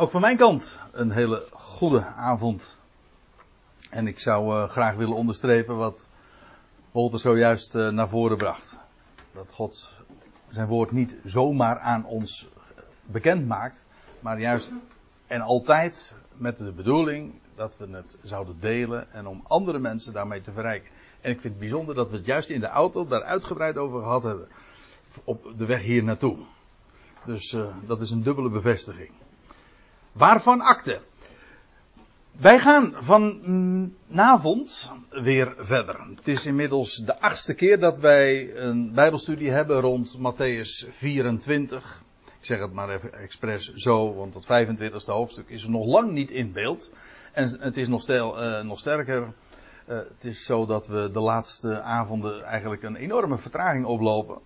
Ook van mijn kant een hele goede avond. En ik zou uh, graag willen onderstrepen wat Walter zojuist uh, naar voren bracht. Dat God zijn woord niet zomaar aan ons bekend maakt, maar juist en altijd met de bedoeling dat we het zouden delen en om andere mensen daarmee te verrijken. En ik vind het bijzonder dat we het juist in de auto daar uitgebreid over gehad hebben. Op de weg hier naartoe. Dus dat is een dubbele bevestiging. Waarvan akte? Wij gaan vanavond weer verder. Het is inmiddels de achtste keer dat wij een Bijbelstudie hebben rond Matthäus 24. Ik zeg het maar even expres zo, want het 25e hoofdstuk is er nog lang niet in beeld. En het is nog, stel, uh, nog sterker. Uh, het is zo dat we de laatste avonden eigenlijk een enorme vertraging oplopen.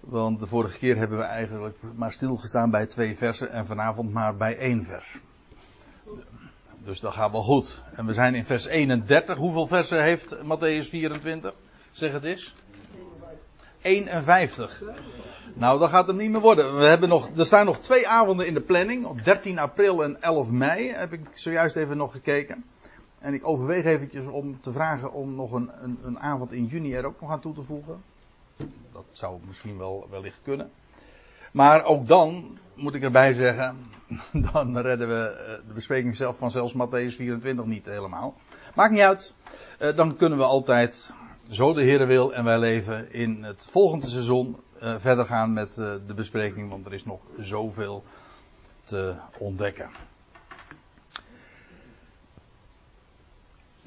Want de vorige keer hebben we eigenlijk maar stilgestaan bij twee versen en vanavond maar bij één vers. Dus dat gaat wel goed. En we zijn in vers 31. Hoeveel versen heeft Matthäus 24? Zeg het eens. 51. Nou, dat gaat het niet meer worden. We hebben nog, er staan nog twee avonden in de planning. Op 13 april en 11 mei heb ik zojuist even nog gekeken. En ik overweeg eventjes om te vragen om nog een, een, een avond in juni er ook nog aan toe te voegen. Dat zou misschien wel wellicht kunnen. Maar ook dan moet ik erbij zeggen, dan redden we eh, de bespreking zelf van zelfs Matthäus 24 niet helemaal. Maakt niet uit. Eh, dan kunnen we altijd, zo de Heer wil en wij leven, in het volgende seizoen uh, verder gaan met de bespreking, want er is nog zoveel te ontdekken.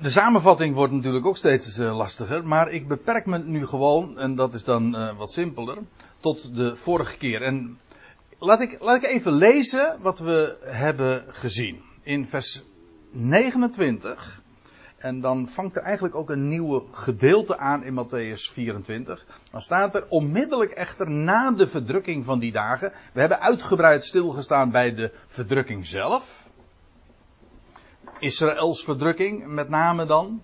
De samenvatting wordt natuurlijk ook steeds uh, lastiger, maar ik beperk me nu gewoon, en dat is dan wat simpeler, tot de vorige keer. En laat ik, laat ik even lezen wat we hebben gezien. In vers 29 en dan vangt er eigenlijk ook een nieuwe gedeelte aan in Matthäus 24. Dan staat er onmiddellijk echter na de verdrukking van die dagen. We hebben uitgebreid stilgestaan bij de verdrukking zelf. Israëls verdrukking met name dan.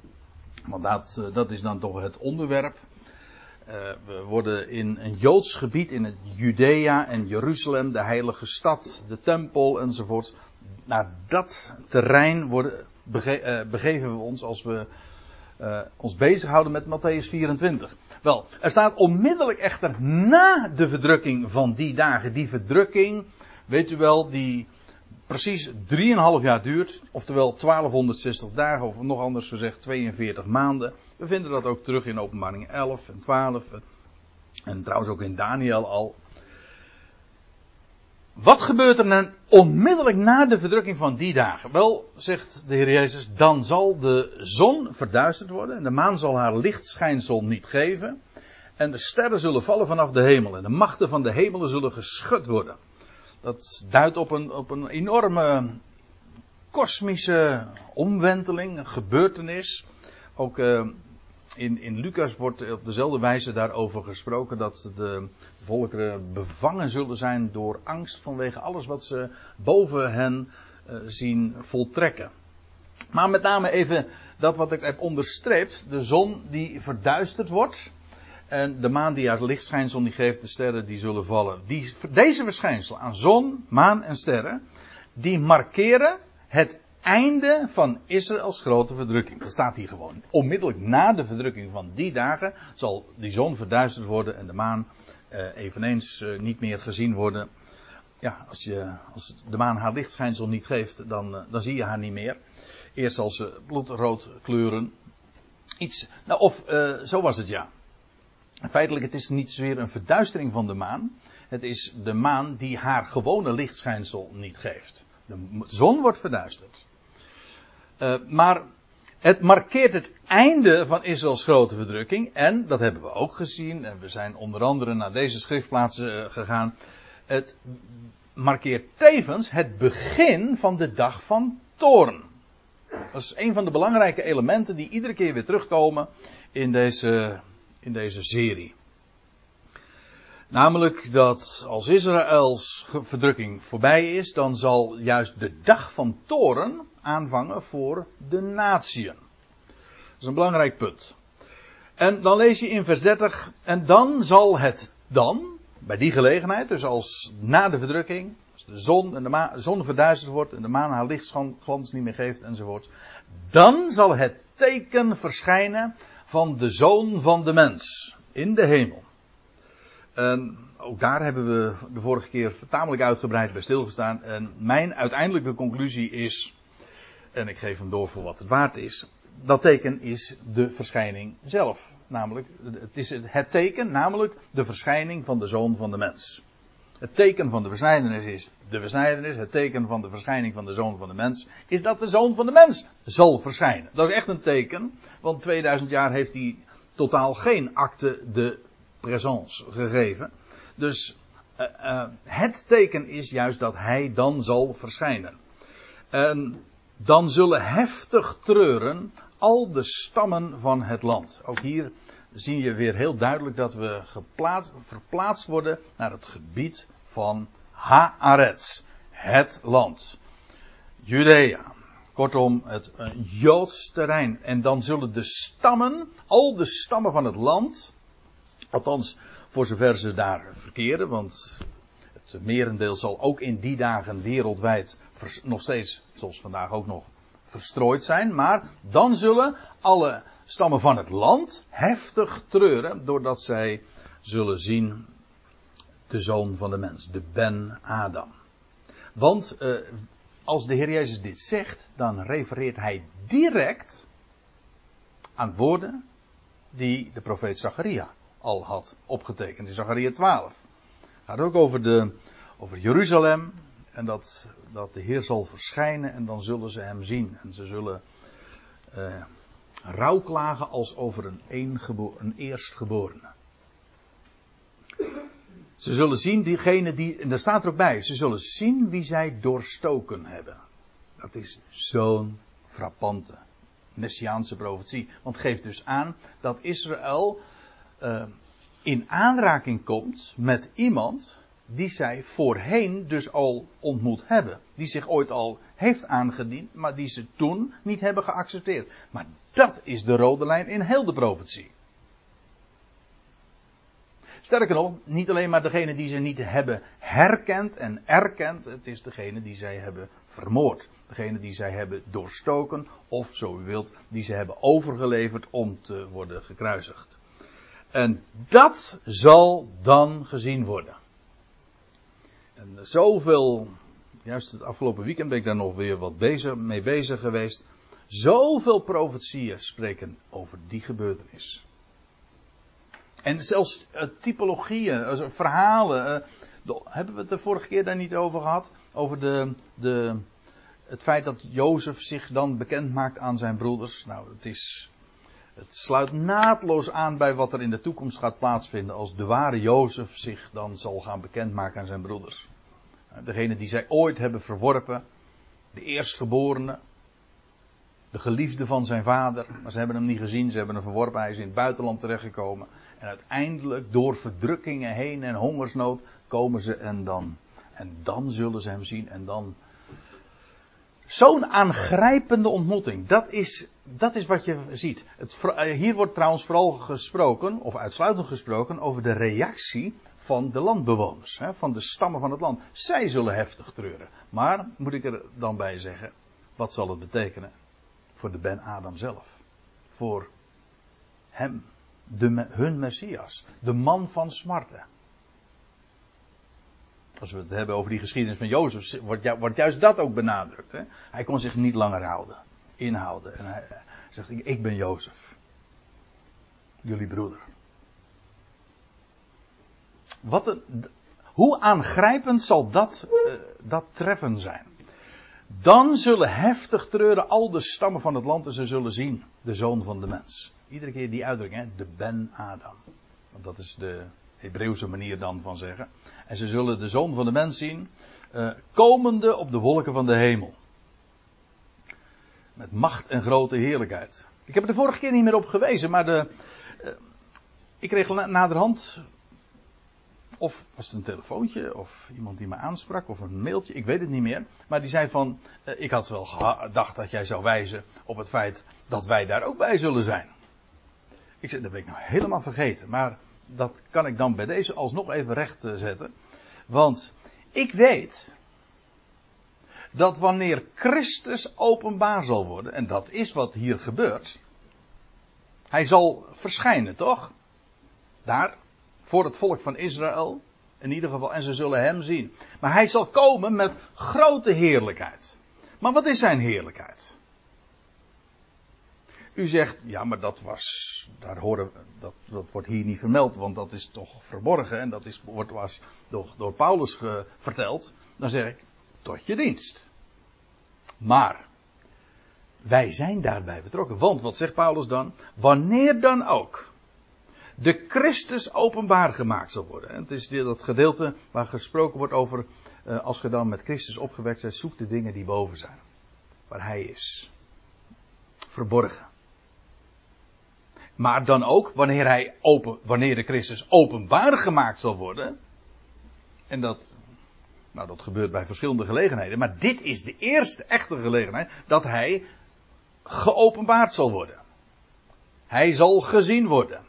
Want dat, eh, dat is dan toch het onderwerp. Uh, we worden in een Joods gebied, in het Judea en Jeruzalem, de heilige stad, de tempel enzovoort. Naar dat terrein worden, uh, begeven we ons als we ons bezighouden met Matthäus 24. Wel, er staat onmiddellijk echter na de verdrukking van die dagen, die verdrukking, weet u wel, die precies 3,5 jaar duurt, oftewel 1260 dagen, of nog anders gezegd 42 maanden. We vinden dat ook terug in openbaring 11 en 12, en trouwens ook in Daniel al. Wat gebeurt er dan onmiddellijk na de verdrukking van die dagen? Wel, zegt de Heer Jezus, dan zal de zon verduisterd worden en de maan zal haar lichtschijnsel niet geven. En de sterren zullen vallen vanaf de hemel en de machten van de hemelen zullen geschud worden. Dat duidt op een, op een enorme kosmische omwenteling, een gebeurtenis. Ook uh, in, in Lucas wordt op dezelfde wijze daarover gesproken dat de volkeren bevangen zullen zijn door angst vanwege alles wat ze boven hen uh, zien voltrekken. Maar met name even dat wat ik heb onderstreept, de zon die verduisterd wordt. En de maan die haar lichtschijnsel niet geeft, de sterren die zullen vallen. Die, deze verschijnsel aan zon, maan en sterren, die markeren het einde van Israëls grote verdrukking. Dat staat hier gewoon. Onmiddellijk na de verdrukking van die dagen zal die zon verduisterd worden en de maan eh, eveneens eh, niet meer gezien worden. Ja, als, je, als de maan haar lichtschijnsel niet geeft, dan, uh, dan zie je haar niet meer. Eerst zal ze bloedrood kleuren. Iets, nou of zo was het ja. Feitelijk, het is niet zozeer een verduistering van de maan. Het is de maan die haar gewone lichtschijnsel niet geeft. De zon wordt verduisterd. Uh, maar het markeert het einde van Israëls grote verdrukking. En, dat hebben we ook gezien, en we zijn onder andere naar deze schriftplaatsen uh, gegaan. Het markeert tevens het begin van de dag van toorn. Dat is een van de belangrijke elementen die iedere keer weer terugkomen in deze, in deze serie. Namelijk dat als Israëls verdrukking voorbij is, dan zal juist de dag van toren aanvangen voor de natieën. Dat is een belangrijk punt. En dan lees je in vers 30, en dan zal het dan, bij die gelegenheid, dus als na de verdrukking, de zon, en de, maan, zon verduisterd wordt en de maan haar lichtglans niet meer geeft enzovoort. Dan zal het teken verschijnen van de zoon van de mens in de hemel. En ook daar hebben we de vorige keer tamelijk uitgebreid bij stilgestaan. En mijn uiteindelijke conclusie is, en ik geef hem door voor wat het waard is, dat teken is de verschijning zelf. Namelijk, het is het teken, namelijk de verschijning van de zoon van de mens. Het teken van de besnijdenis is de besnijdenis. Het teken van de verschijning van de zoon van de mens is dat de zoon van de mens zal verschijnen. Dat is echt een teken, want 2000 jaar heeft hij totaal geen acte de présence gegeven. Dus uh, uh, het teken is juist dat hij dan zal verschijnen. En dan zullen heftig treuren al de stammen van het land. Ook hier zie je weer heel duidelijk dat we geplaatst, verplaatst worden naar het gebied van Haaretz, het land. Judea. Kortom, het Joods terrein. En dan zullen de stammen, al de stammen van het land, althans voor zover ze daar verkeren, want het merendeel zal ook in die dagen wereldwijd nog steeds, zoals vandaag ook nog, verstrooid zijn. Maar dan zullen alle stammen van het land heftig treuren, doordat zij zullen zien de zoon van de mens, de Ben Adam. Want uh, als de Heer Jezus dit zegt, dan refereert hij direct aan woorden die de profeet Zacharia al had opgetekend in Zacharia 12. Het gaat ook over, de, over Jeruzalem en dat, dat de Heer zal verschijnen en dan zullen ze hem zien. En ze zullen uh, rouw klagen als over een, een eerstgeborene. Ze zullen zien diegene die, en daar staat er ook bij, ze zullen zien wie zij doorstoken hebben. Dat is zo'n frappante messiaanse profetie. Want geeft dus aan dat Israël uh, in aanraking komt met iemand die zij voorheen dus al ontmoet hebben. Die zich ooit al heeft aangediend, maar die ze toen niet hebben geaccepteerd. Maar dat is de rode lijn in heel de profetie. Sterker nog, niet alleen maar degene die ze niet hebben herkend en erkend, het is degene die zij hebben vermoord. Degene die zij hebben doorstoken, of zo u wilt, die ze hebben overgeleverd om te worden gekruisigd. En dat zal dan gezien worden. En zoveel, juist het afgelopen weekend ben ik daar nog weer wat bezig, mee bezig geweest. Zoveel profetieën spreken over die gebeurtenis. En zelfs uh, typologieën, uh, verhalen. Uh, hebben we het de vorige keer daar niet over gehad? Over de, de, het feit dat Jozef zich dan bekend maakt aan zijn broeders. Nou, het is. Het sluit naadloos aan bij wat er in de toekomst gaat plaatsvinden als de ware Jozef zich dan zal gaan bekendmaken aan zijn broeders. Degene die zij ooit hebben verworpen, de eerstgeborene, de geliefde van zijn vader, maar ze hebben hem niet gezien, ze hebben hem verworpen, hij is in het buitenland terechtgekomen. En uiteindelijk door verdrukkingen heen en hongersnood komen ze en dan. En dan zullen ze hem zien en dan. Zo'n aangrijpende ontmoeting. Dat is, dat is wat je ziet. Het, eh, hier wordt trouwens vooral gesproken, of uitsluitend gesproken, over de reactie van de landbewoners. Hè, van de stammen van het land. Zij zullen heftig treuren. Maar, moet ik er dan bij zeggen, wat zal het betekenen? Voor de Ben Adam zelf. Voor hem hun Messias. De man van smarten. Als we het hebben over die geschiedenis van Jozef, wordt, wordt juist dat ook benadrukt. Hè? Hij kon zich niet langer houden, inhouden. En hij, zegt, ik ben Jozef. Jullie broeder. Wat een, hoe aangrijpend zal dat, uh, dat treffen zijn? Dan zullen heftig treuren al de stammen van het land en ze zullen zien de zoon van de mens. Iedere keer die uitdrukking, hè? de Ben Adam. Want dat is de Hebreeuwse manier dan van zeggen. En ze zullen de zoon van de mens zien, uh, komende op de wolken van de hemel. Met macht en grote heerlijkheid. Ik heb er de vorige keer niet meer op gewezen, maar de, uh, ik kreeg naderhand, of was het een telefoontje, of iemand die me aansprak, of een mailtje, ik weet het niet meer. Maar die zei van, uh, ik had wel gedacht dat jij zou wijzen op het feit dat wij daar ook bij zullen zijn. Ik zeg, dat ben ik nou helemaal vergeten. Maar dat kan ik dan bij deze alsnog even recht zetten. Want ik weet dat wanneer Christus openbaar zal worden, en dat is wat hier gebeurt, hij zal verschijnen, toch? Daar, voor het volk van Israël, in ieder geval, en ze zullen hem zien. Maar hij zal komen met grote heerlijkheid. Maar wat is zijn heerlijkheid? U zegt, ja, maar dat was, daar horen, dat, dat wordt hier niet vermeld, want dat is toch verborgen en dat is, wordt, was door, door Paulus verteld. Dan zeg ik, tot je dienst. Maar, wij zijn daarbij betrokken. Want, wat zegt Paulus dan? Wanneer dan ook de Christus openbaar gemaakt zal worden. En het is dat gedeelte waar gesproken wordt over, uh, als je dan met Christus opgewekt bent, zoek de dingen die boven zijn. Waar Hij is. Verborgen. Maar dan ook wanneer, hij open, wanneer de Christus openbaar gemaakt zal worden. En dat, nou dat gebeurt bij verschillende gelegenheden. Maar dit is de eerste echte gelegenheid dat hij geopenbaard zal worden. Hij zal gezien worden.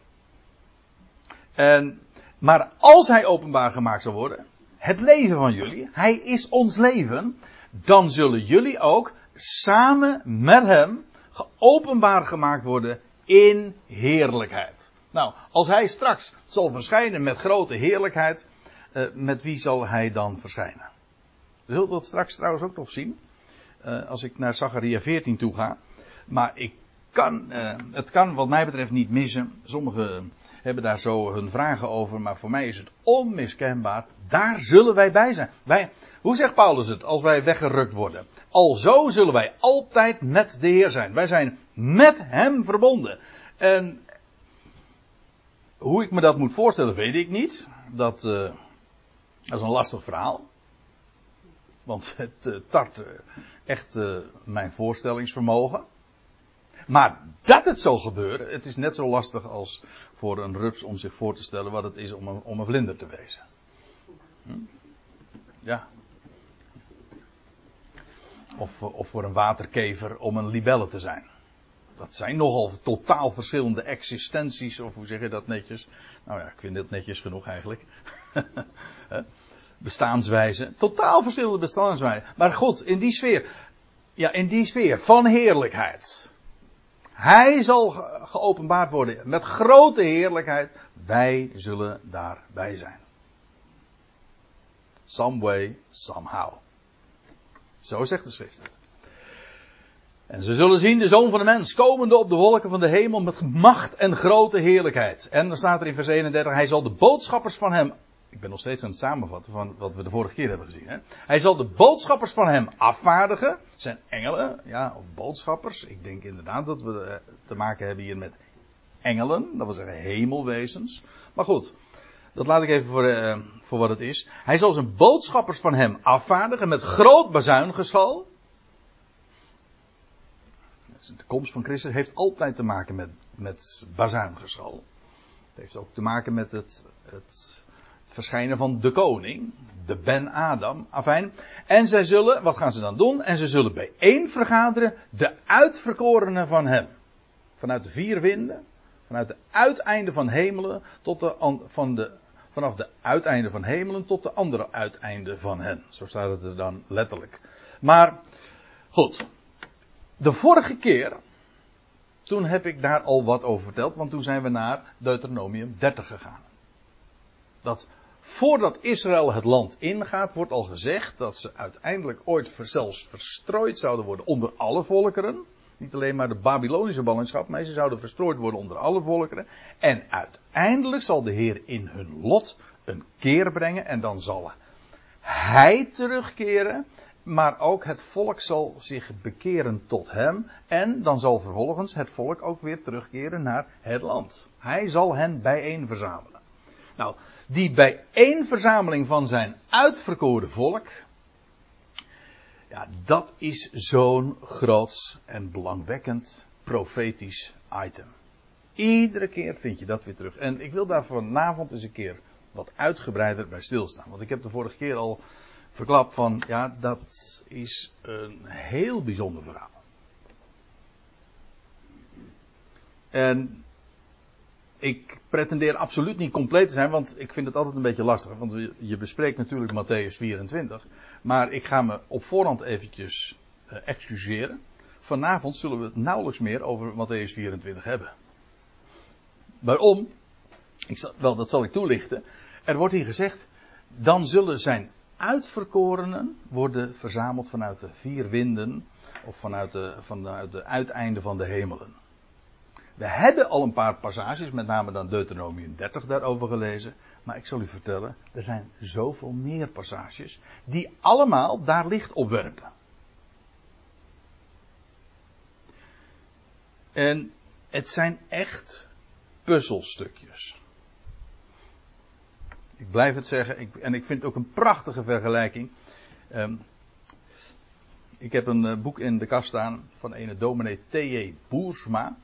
En, maar als hij openbaar gemaakt zal worden, het leven van jullie, hij is ons leven, dan zullen jullie ook samen met hem geopenbaar gemaakt worden in heerlijkheid. Nou, als hij straks zal verschijnen met grote heerlijkheid, uh, met wie zal hij dan verschijnen? We zullen dat straks trouwens ook nog zien. Uh, als ik naar Zacharia 14 toe ga. Maar ik kan, uh, het kan wat mij betreft niet missen. Sommigen hebben daar zo hun vragen over, maar voor mij is het onmiskenbaar. Daar zullen wij bij zijn. Wij, hoe zegt Paulus het als wij weggerukt worden? Alzo zullen wij altijd met de Heer zijn. Wij zijn met Hem verbonden. En hoe ik me dat moet voorstellen, weet ik niet. Dat, dat is een lastig verhaal. Want het uh, tart uh, echt mijn voorstellingsvermogen. Maar dat het zal gebeuren, het is net zo lastig als voor een rups om zich voor te stellen wat het is om een, om een vlinder te wezen. Hm? Ja. Of, of voor een waterkever om een libelle te zijn. Dat zijn nogal totaal verschillende existenties, of hoe zeg je dat netjes? Nou ja, ik vind dit netjes genoeg eigenlijk. bestaanswijze. Totaal verschillende bestaanswijzen. Maar goed, in die sfeer. Ja, in die sfeer van heerlijkheid. Hij zal geopenbaard worden met grote heerlijkheid. Wij zullen daarbij zijn. Some way, somehow. Zo zegt de schrift het. En ze zullen zien de zoon van de mens komende op de wolken van de hemel met macht en grote heerlijkheid. En dan staat er in vers 31, hij zal de boodschappers van hem ik ben nog steeds aan het samenvatten van wat we de vorige keer hebben gezien. Hè? Hij zal de boodschappers van hem afvaardigen. Zijn engelen, ja, of boodschappers. Ik denk inderdaad dat we eh, te maken hebben hier met engelen. Dat wil zeggen hemelwezens. Maar goed, dat laat ik even voor, uh, voor wat het is. Hij zal zijn boodschappers van hem afvaardigen met groot bazuingeschal. De komst van Christus heeft altijd te maken met, met bazuingeschal. Het heeft ook te maken met het, het verschijnen van de koning, de Ben Adam, afijn. En zij zullen, wat gaan ze dan doen? En ze zullen bijeen vergaderen de uitverkorenen van hem. Vanuit de vier winden, vanuit de uiteinden van hemelen tot de, van de, vanaf de uiteinden van hemelen tot de andere uiteinden van hen. Zo staat het er dan letterlijk. Maar, goed. De vorige keer, toen heb ik daar al wat over verteld, want toen zijn we naar Deuteronomium 30 gegaan. Dat voordat Israël het land ingaat, wordt al gezegd dat ze uiteindelijk ooit zelfs verstrooid zouden worden onder alle volkeren. Niet alleen maar de Babylonische ballingschap, maar ze zouden verstrooid worden onder alle volkeren. En uiteindelijk zal de Heer in hun lot een keer brengen en dan zal hij terugkeren. Maar ook het volk zal zich bekeren tot hem. En dan zal vervolgens het volk ook weer terugkeren naar het land. Hij zal hen bijeen verzamelen. Nou, die bijeenverzameling van zijn uitverkoren volk. Ja, dat is zo'n groots en belangwekkend profetisch item. Iedere keer vind je dat weer terug. En ik wil daar vanavond eens een keer wat uitgebreider bij stilstaan. Want ik heb de vorige keer al verklapt van, ja, dat is een heel bijzonder verhaal. En ik pretendeer absoluut niet compleet te zijn, want ik vind het altijd een beetje lastig. Want je bespreekt natuurlijk Matthäus 24. Maar ik ga me op voorhand eventjes uh, excuseren. Vanavond zullen we het nauwelijks meer over Matthäus 24 hebben. Waarom? Ik zal, wel, dat zal ik toelichten. Er wordt hier gezegd, dan zullen zijn uitverkorenen worden verzameld vanuit de vier winden of vanuit de, vanuit de uiteinden van de hemelen. We hebben al een paar passages, met name dan Deuteronomium 30 daarover gelezen. Maar ik zal u vertellen, er zijn zoveel meer passages die allemaal daar licht op werpen. En het zijn echt puzzelstukjes. Ik blijf het zeggen, ik, en ik vind het ook een prachtige vergelijking. Um, ik heb een uh, boek in de kast staan van een dominee T.J. Boersma.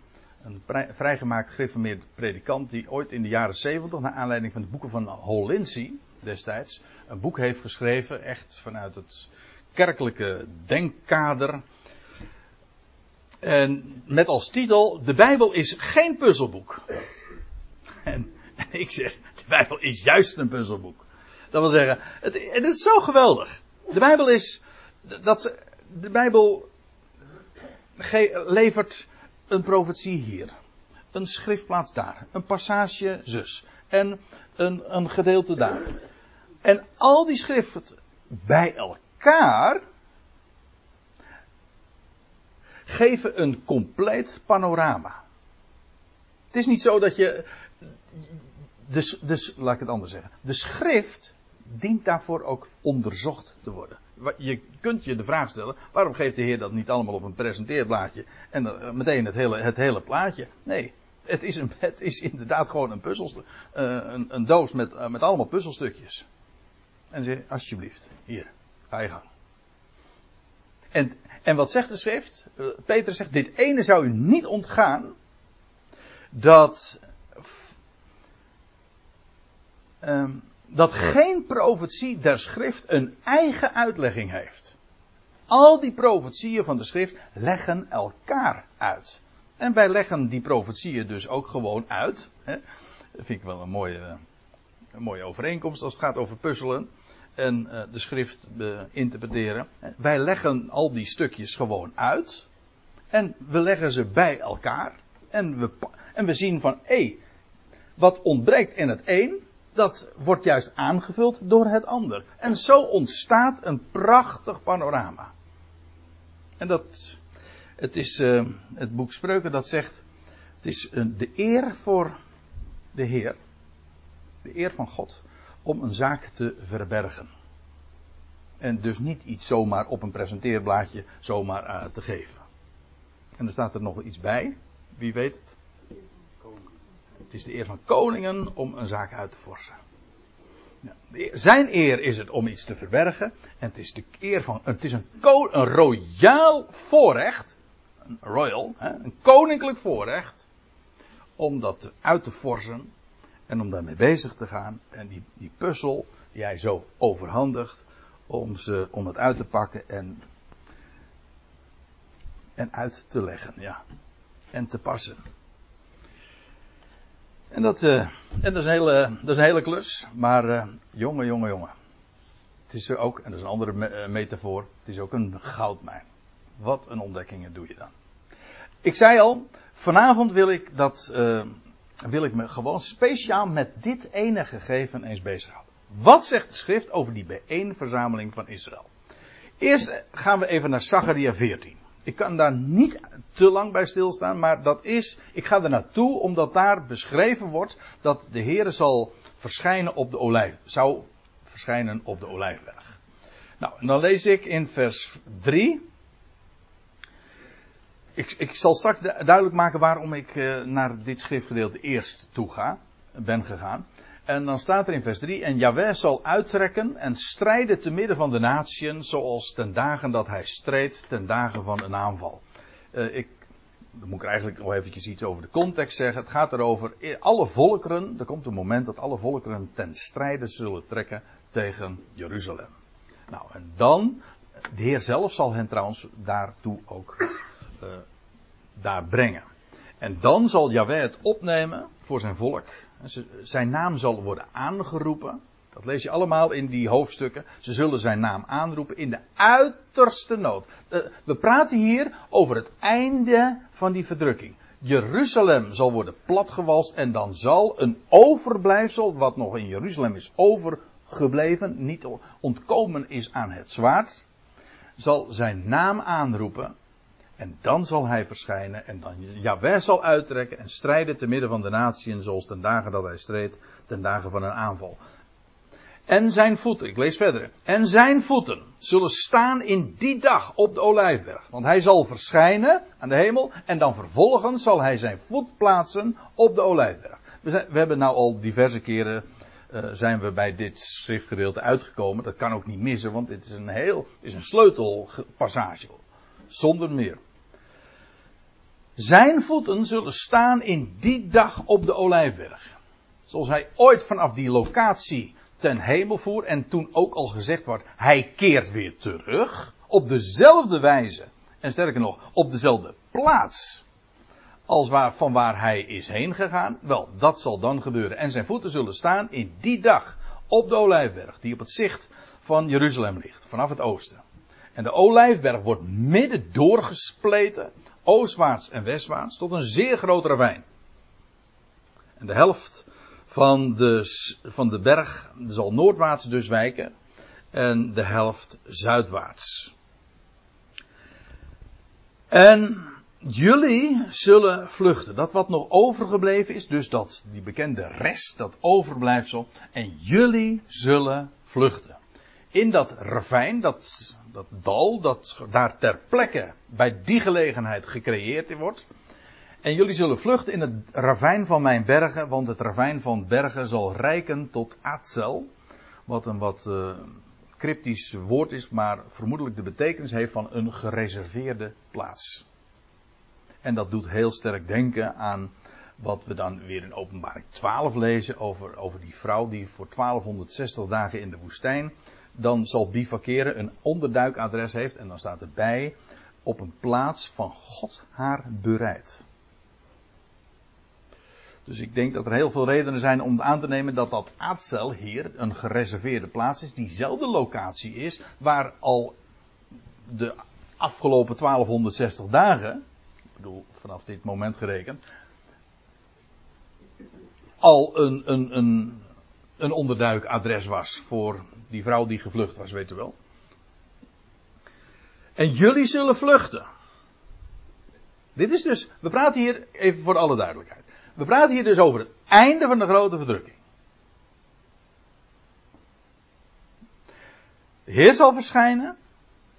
Een vrijgemaakt gereformeerd predikant die ooit in de jaren 70, naar aanleiding van de boeken van Hollincy destijds, een boek heeft geschreven, echt vanuit het kerkelijke denkkader. En met als titel: De Bijbel is geen puzzelboek. En, en ik zeg: De Bijbel is juist een puzzelboek. Dat wil zeggen, het, het is zo geweldig. De Bijbel is. Dat, de Bijbel levert een profetie hier. Een schriftplaats daar. Een passage zus. En een, een gedeelte daar. En al die schriften bij elkaar geven een compleet panorama. Het is niet zo dat je. Dus, dus laat ik het anders zeggen. De schrift dient daarvoor ook onderzocht te worden je kunt je de vraag stellen, waarom geeft de Heer dat niet allemaal op een presenteerblaadje en uh, meteen het hele, het hele plaatje? Nee, het is, een, het is inderdaad gewoon een puzzelstuk, uh, een, een, doos met, uh, met allemaal puzzelstukjes. En zeg, alsjeblieft, hier, ga je gang. En, en wat zegt de schrift? Peter zegt, dit ene zou u niet ontgaan, dat um, dat geen profetie der schrift een eigen uitlegging heeft. Al die profetieën van de schrift leggen elkaar uit. En wij leggen die profetieën dus ook gewoon uit. Hè. Dat vind ik wel een mooie, een mooie overeenkomst als het gaat over puzzelen en uh, de schrift uh, interpreteren. Wij leggen al die stukjes gewoon uit. En we leggen ze bij elkaar. En we, en we zien van, hé, hey, wat ontbreekt in het een, dat wordt juist aangevuld door het ander. En zo ontstaat een prachtig panorama. En dat, het is uh, het boek Spreuken dat zegt, het is uh, de eer voor de Heer, de eer van God, om een zaak te verbergen. En dus niet iets zomaar op een presenteerblaadje zomaar uh, te geven. En er staat er nog iets bij, wie weet het. Het is de eer van koningen om een zaak uit te forsen. Zijn eer is het om iets te verbergen. En het is de eer van. Het is een, een royaal voorrecht. Een royal, een koninklijk voorrecht. Om dat uit te forsen. En om daarmee bezig te gaan. En die, die puzzel die jij zo overhandigt. Om, ze, om het uit te pakken en. En uit te leggen, ja. En te passen. En dat, uh, en dat, is, een hele, dat is een hele klus. Maar uh, jongen, jongen, jongen. Het is ook, en dat is een andere me uh, metafoor, het is ook een goudmijn. Wat een ontdekkingen doe je dan. Ik zei al, vanavond wil ik, dat, wil ik me gewoon speciaal met dit ene gegeven eens bezighouden. Wat zegt de schrift over die bijeenverzameling van Israël? Eerst gaan we even naar Zacharia 14. Ik kan daar niet te lang bij stilstaan, maar dat is, ik ga er naartoe omdat daar beschreven wordt dat de Heer zal verschijnen op de olijf, zou verschijnen op de olijfberg. Nou, en dan lees ik in vers 3. Ik, ik zal straks duidelijk maken waarom ik uh, naar dit schriftgedeelte eerst toe ga, ben gegaan. En dan staat er in vers 3: En Jahweh zal uittrekken en strijden te midden van de natieën, zoals ten dagen dat hij streed, ten dagen van een aanval. Uh, ik, dan moet ik eigenlijk nog eventjes iets over de context zeggen. Het gaat erover, alle volkeren, er komt een moment dat alle volkeren ten strijde zullen trekken tegen Jeruzalem. Nou, en dan, de Heer zelf zal hen trouwens daartoe ook uh, daar brengen. En dan zal Jahweh het opnemen voor zijn volk. Zijn naam zal worden aangeroepen. Dat lees je allemaal in die hoofdstukken. Ze zullen zijn naam aanroepen in de uiterste nood. Eh, we praten hier over het einde van die verdrukking. Jeruzalem zal worden platgewalst en dan zal een overblijfsel, wat nog in Jeruzalem is overgebleven, niet ontkomen is aan het zwaard, zal zijn naam aanroepen en dan zal hij verschijnen en dan Jaweh zal uittrekken en strijden te midden van de natieën zoals ten dagen dat hij streed, ten dagen van een aanval. En zijn voeten, ik lees verder. En zijn voeten zullen staan in die dag op de olijfberg. Want hij zal verschijnen aan de hemel. En dan vervolgens zal hij zijn voet plaatsen op de olijfberg. We, zijn, we hebben nou al diverse keren uh, zijn we bij dit schriftgedeelte uitgekomen. Dat kan ook niet missen, want dit is een heel, is een sleutelpassage. Zonder meer. Zijn voeten zullen staan in die dag op de olijfberg. Zoals hij ooit vanaf die locatie ten hemel voer. En toen ook al gezegd wordt, hij keert weer terug. Op dezelfde wijze. En sterker nog, op dezelfde plaats. Als waar, van waar hij is heen gegaan. Wel, dat zal dan gebeuren. En zijn voeten zullen staan in die dag. Op de olijfberg. Die op het zicht van Jeruzalem ligt. Vanaf het oosten. En de olijfberg wordt midden doorgespleten. Oostwaarts en westwaarts. Tot een zeer grote ravijn. En de helft van de, van de berg zal noordwaarts dus wijken en de helft zuidwaarts. En jullie zullen vluchten. Dat wat nog overgebleven is, dus dat die bekende rest, dat overblijfsel. En jullie zullen vluchten. In dat ravijn, dat, dat dal, dat daar ter plekke bij die gelegenheid gecreëerd wordt. En jullie zullen vluchten in het ravijn van mijn bergen, want het ravijn van bergen zal rijken tot Atzel. Wat een wat uh, cryptisch woord is, maar vermoedelijk de betekenis heeft van een gereserveerde plaats. En dat doet heel sterk denken aan wat we dan weer in openbaring 12 lezen over, over die vrouw die voor 1260 dagen in de woestijn dan zal bivakeren, een onderduikadres heeft en dan staat erbij op een plaats van God haar bereid. Dus ik denk dat er heel veel redenen zijn om aan te nemen dat dat Aatzel hier een gereserveerde plaats is. Diezelfde locatie is waar al de afgelopen 1260 dagen, ik bedoel vanaf dit moment gerekend, al een, een, een, een onderduikadres was voor die vrouw die gevlucht was, weet u wel. En jullie zullen vluchten. Dit is dus, we praten hier even voor alle duidelijkheid. We praten hier dus over het einde van de grote verdrukking. De Heer zal verschijnen.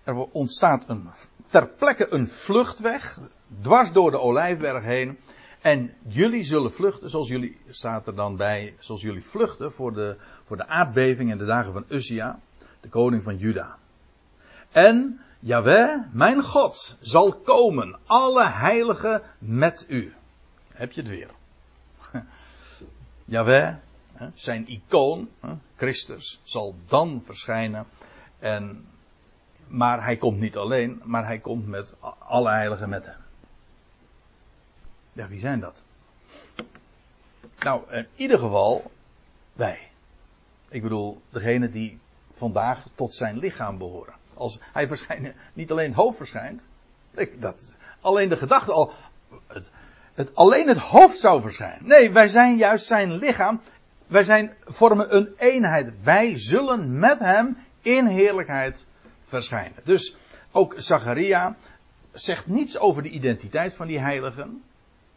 Er ontstaat een, ter plekke een vluchtweg. Dwars door de olijfberg heen. En jullie zullen vluchten, zoals jullie, staat er dan bij, zoals jullie vluchten voor de, voor de aardbeving en de dagen van Uzia, de koning van Juda. En Jaweh, mijn God, zal komen, alle heiligen met u. Heb je het weer. Jawel, zijn icoon, Christus, zal dan verschijnen. En, maar hij komt niet alleen, maar hij komt met alle heiligen met hem. Ja, wie zijn dat? Nou, in ieder geval wij. Ik bedoel, degene die vandaag tot zijn lichaam behoren. Als hij verschijnt, niet alleen het hoofd verschijnt. Ik, dat, alleen de gedachte al. Het, het alleen het hoofd zou verschijnen. Nee, wij zijn juist zijn lichaam. Wij zijn, vormen een eenheid. Wij zullen met hem in heerlijkheid verschijnen. Dus ook Zacharia zegt niets over de identiteit van die heiligen.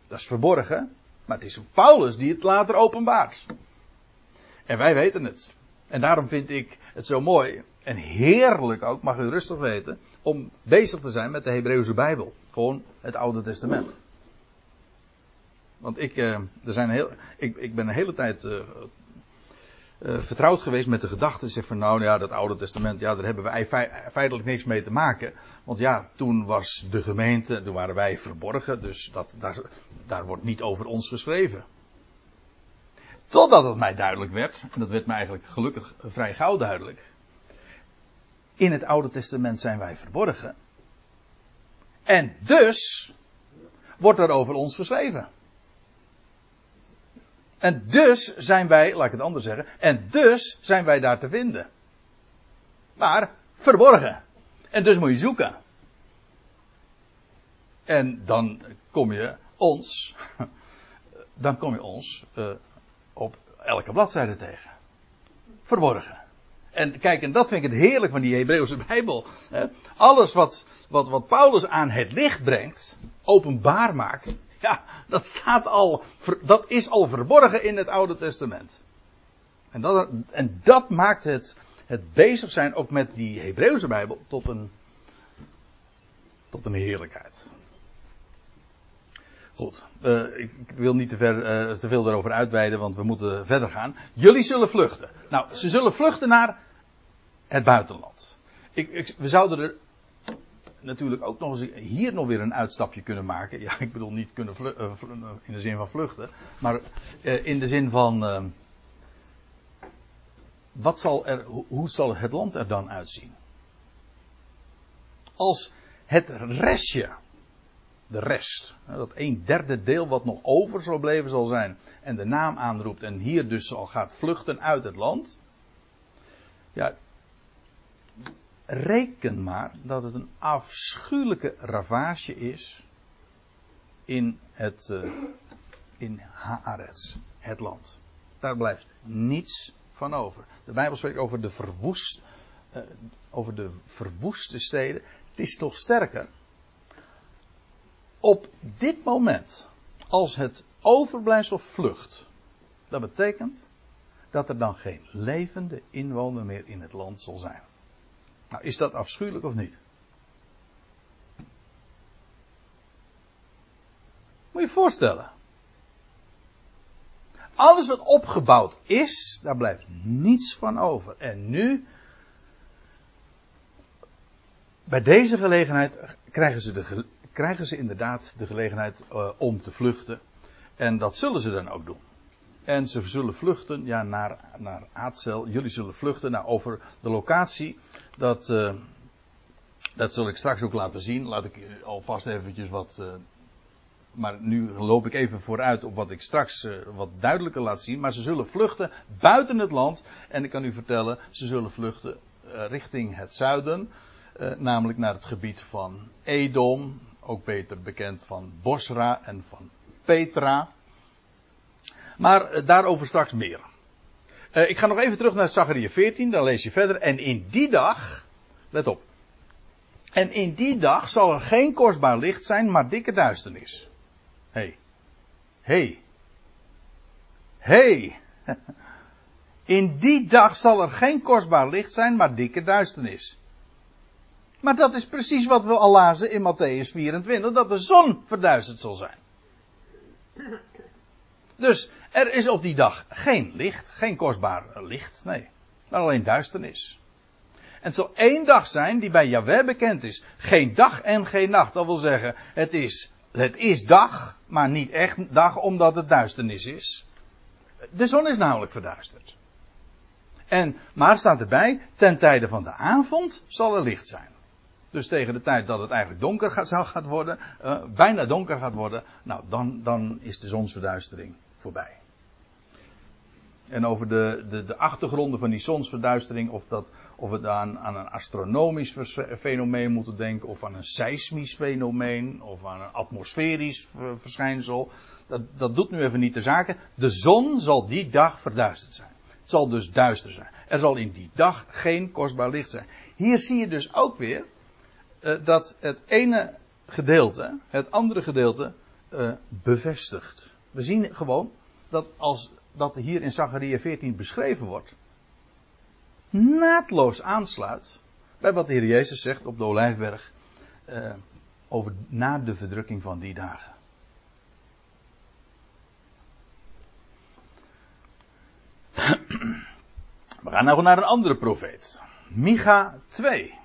Dat is verborgen. Maar het is Paulus die het later openbaart. En wij weten het. En daarom vind ik het zo mooi en heerlijk ook, mag u rustig weten, om bezig te zijn met de Hebreeuwse Bijbel. Gewoon het Oude Testament. Want ik, uh, er zijn heel, ik, ik ben een hele tijd uh, vertrouwd geweest met de gedachte. Zeg van nou ja, dat Oude Testament, ja, daar hebben wij feitelijk niks mee te maken. Want ja, toen was de gemeente, toen waren wij verborgen. Dus dat, daar, daar wordt niet over ons geschreven. Totdat het mij duidelijk werd, en dat werd mij eigenlijk gelukkig vrij gauw duidelijk. In het Oude Testament zijn wij verborgen. En dus wordt er over ons geschreven. En dus zijn wij, laat ik het anders zeggen, en dus zijn wij daar te vinden. Maar verborgen. En dus moet je zoeken. En dan kom je ons, dan kom je ons uh, op elke bladzijde tegen. Verborgen. En kijk, en dat vind ik het heerlijk van die Hebreeuwse Bijbel. Alles wat, wat, wat Paulus aan het licht brengt, openbaar maakt, ja, dat staat al, dat is al verborgen in het Oude Testament. En dat, en dat maakt het, het bezig zijn ook met die Hebreeuwse Bijbel tot een, tot een heerlijkheid. Goed, uh, ik wil niet te, ver, uh, te veel erover uitweiden, want we moeten verder gaan. Jullie zullen vluchten. Nou, ze zullen vluchten naar het buitenland. Ik, we zouden er natuurlijk ook nog eens hier nog weer een uitstapje kunnen maken. Ja, ik bedoel niet kunnen uh, in de zin van vluchten, maar in de zin van. wat zal er, hoe zal het land er dan uitzien? Als het restje de rest. Dat een derde deel wat nog over zal blijven zal zijn. En de naam aanroept en hier dus al gaat vluchten uit het land. Ja, reken maar dat het een afschuwelijke ravage is in het, uh, in Haaretz, het land. Daar blijft niets van over. De Bijbel spreekt over de verwoest, uh, over de verwoeste steden. Het is nog sterker op dit moment, als het overblijfsel vlucht, dat betekent dat er dan geen levende inwoner meer in het land zal zijn. Nou, is dat afschuwelijk of niet? Moet je je voorstellen. Alles wat opgebouwd is, daar blijft niets van over. En nu, bij deze gelegenheid, krijgen ze de, krijgen ze inderdaad de gelegenheid uh, om te vluchten. En dat zullen ze dan ook doen. En ze zullen vluchten ja, naar, naar. Jullie zullen vluchten naar over de locatie. Dat, uh, dat zal ik straks ook laten zien. Laat ik alvast eventjes wat. Uh, maar nu loop ik even vooruit op wat ik straks wat duidelijker laat zien. Maar ze zullen vluchten buiten het land. En ik kan u vertellen, ze zullen vluchten richting het zuiden. namelijk naar het gebied van Edom, ook beter bekend van Bosra en van Petra. Maar eh, daarover straks meer. Uh, ik ga nog even terug naar Zachariah 14, dan lees je verder. En in die dag, let op. En in die dag zal er geen kostbaar licht zijn, maar dikke duisternis. Hey. Hey. Hey. In die dag zal er geen kostbaar licht zijn, maar dikke duisternis. Maar dat is precies wat we al lazen in Matthäus 24, dat de zon verduisterd zal zijn. Dus er is op die dag geen licht, geen kostbaar licht, nee, maar alleen duisternis. En het zal één dag zijn die bij Yahweh bekend is. Geen dag en geen nacht. Dat wil zeggen, het is, het is dag, maar niet echt dag omdat het duisternis is. De zon is namelijk verduisterd. En, maar staat erbij, ten tijde van de avond zal er licht zijn. Dus tegen de tijd dat het eigenlijk donker gaat, gaat worden, uh, bijna donker gaat worden, nou dan, dan is de zonsverduistering voorbij. En over de, de, de achtergronden van die zonsverduistering, of, dat, of we aan, aan een astronomisch fenomeen moeten denken, of aan een seismisch fenomeen, of aan een atmosferisch verschijnsel, dat, dat doet nu even niet de zaken. De zon zal die dag verduisterd zijn. Het zal dus duister zijn. Er zal in die dag geen kostbaar licht zijn. Hier zie je dus ook weer uh, dat het ene gedeelte het andere gedeelte uh, bevestigt. We zien gewoon dat als dat hier in Zachariah 14 beschreven wordt, naadloos aansluit bij wat de Heer Jezus zegt op de Olijfberg uh, over na de verdrukking van die dagen. We gaan nou naar een andere profeet. Micha 2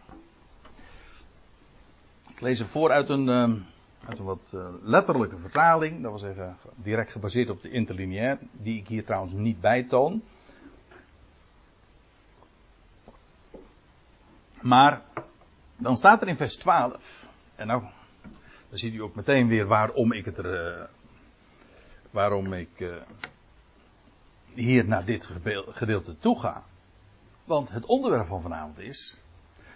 lees er voor uit een, ehm, uit een wat uh, letterlijke vertaling. Dat was even direct gebaseerd op de interlineair, die ik hier trouwens niet bijtoon. Maar dan staat er in vers 12. En nou, dan ziet u ook meteen weer waarom ik het er. Uh, waarom ik uh, hier naar dit gedeelte toe ga. Want het onderwerp van vanavond is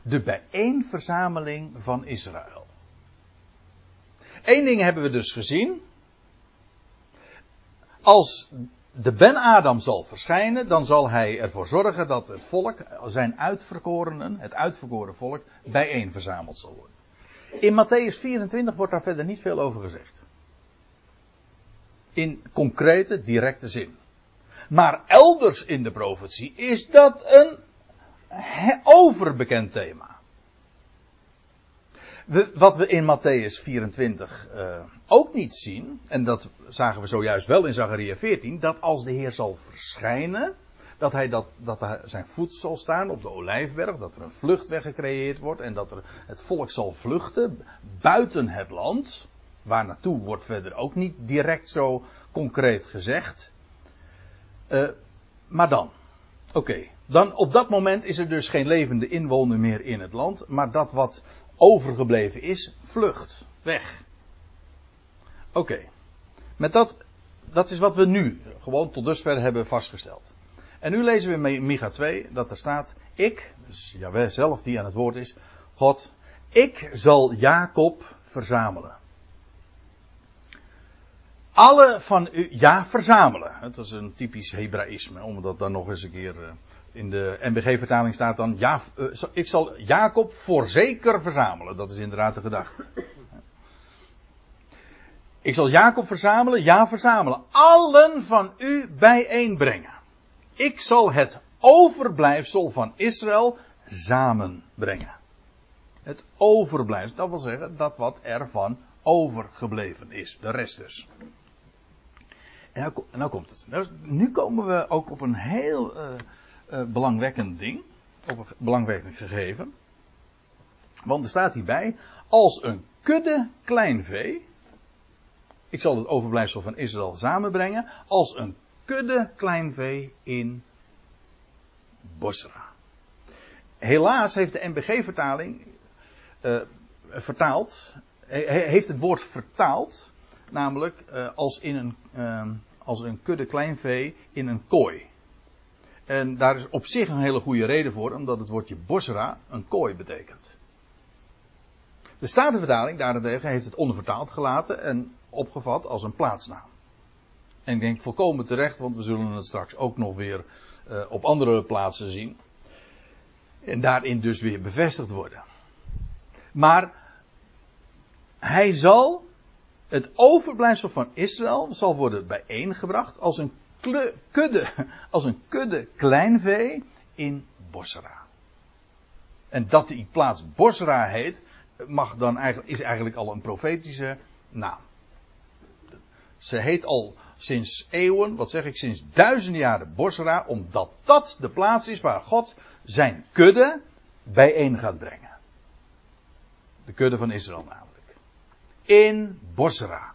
de bijeenverzameling van Israël. Eén ding hebben we dus gezien. Als de Ben-Adam zal verschijnen, dan zal hij ervoor zorgen dat het volk, zijn uitverkorenen, het uitverkoren volk, bijeen verzameld zal worden. In Matthäus 24 wordt daar verder niet veel over gezegd. In concrete, directe zin. Maar elders in de profetie is dat een overbekend thema. We, wat we in Matthäus 24 uh, ook niet zien, en dat zagen we zojuist wel in Zachariah 14, dat als de Heer zal verschijnen, dat hij dat, dat zijn voet zal staan op de olijfberg, dat er een vluchtweg gecreëerd wordt en dat er het volk zal vluchten buiten het land. Waar naartoe wordt verder ook niet direct zo concreet gezegd. Uh, maar dan, oké, dan op dat moment is er dus geen levende inwoner meer in het land, maar dat wat overgebleven is, vlucht, weg. Oké, met dat, dat is wat we nu gewoon tot dusver hebben vastgesteld. En nu lezen we in Micha 2 dat er staat, ik, dus Jaweh zelf die aan het woord is, God, ik zal Jacob verzamelen. Alle van u, ja, verzamelen. Het is een typisch Hebraïsme, om dat dan nog eens een keer uh, in de NBG-vertaling staat dan, ja, uh, ik zal Jacob voorzeker verzamelen. Dat is inderdaad de gedachte. Ik zal Jacob verzamelen, ja, verzamelen. Allen van u bijeenbrengen. Ik zal het overblijfsel van Israël samenbrengen. Het overblijfsel, dat wil zeggen dat wat ervan overgebleven is. De rest dus. En nou, nou komt het. Nou, nu komen we ook op een heel uh, uh, belangwekkend ding. Op een belangwekkend gegeven. Want er staat hierbij. Als een kudde kleinvee. Ik zal het overblijfsel van Israël samenbrengen. Als een kudde kleinvee in Bosra. Helaas heeft de NBG-vertaling uh, vertaald. heeft het woord vertaald. Namelijk uh, als, in een, uh, als een kudde kleinvee in een kooi. En daar is op zich een hele goede reden voor, omdat het woordje Bosra een kooi betekent. De Statenvertaling daarentegen heeft het onvertaald gelaten en opgevat als een plaatsnaam. En ik denk volkomen terecht, want we zullen het straks ook nog weer uh, op andere plaatsen zien. En daarin dus weer bevestigd worden. Maar hij zal, het overblijfsel van Israël zal worden bijeengebracht als een kudde, als een kudde kleinvee in Bosra. En dat die plaats Bosra heet, mag dan eigenlijk, is eigenlijk al een profetische naam. Ze heet al sinds eeuwen, wat zeg ik, sinds duizenden jaren Bosra, omdat dat de plaats is waar God zijn kudde bijeen gaat brengen. De kudde van Israël namelijk. In Bosra.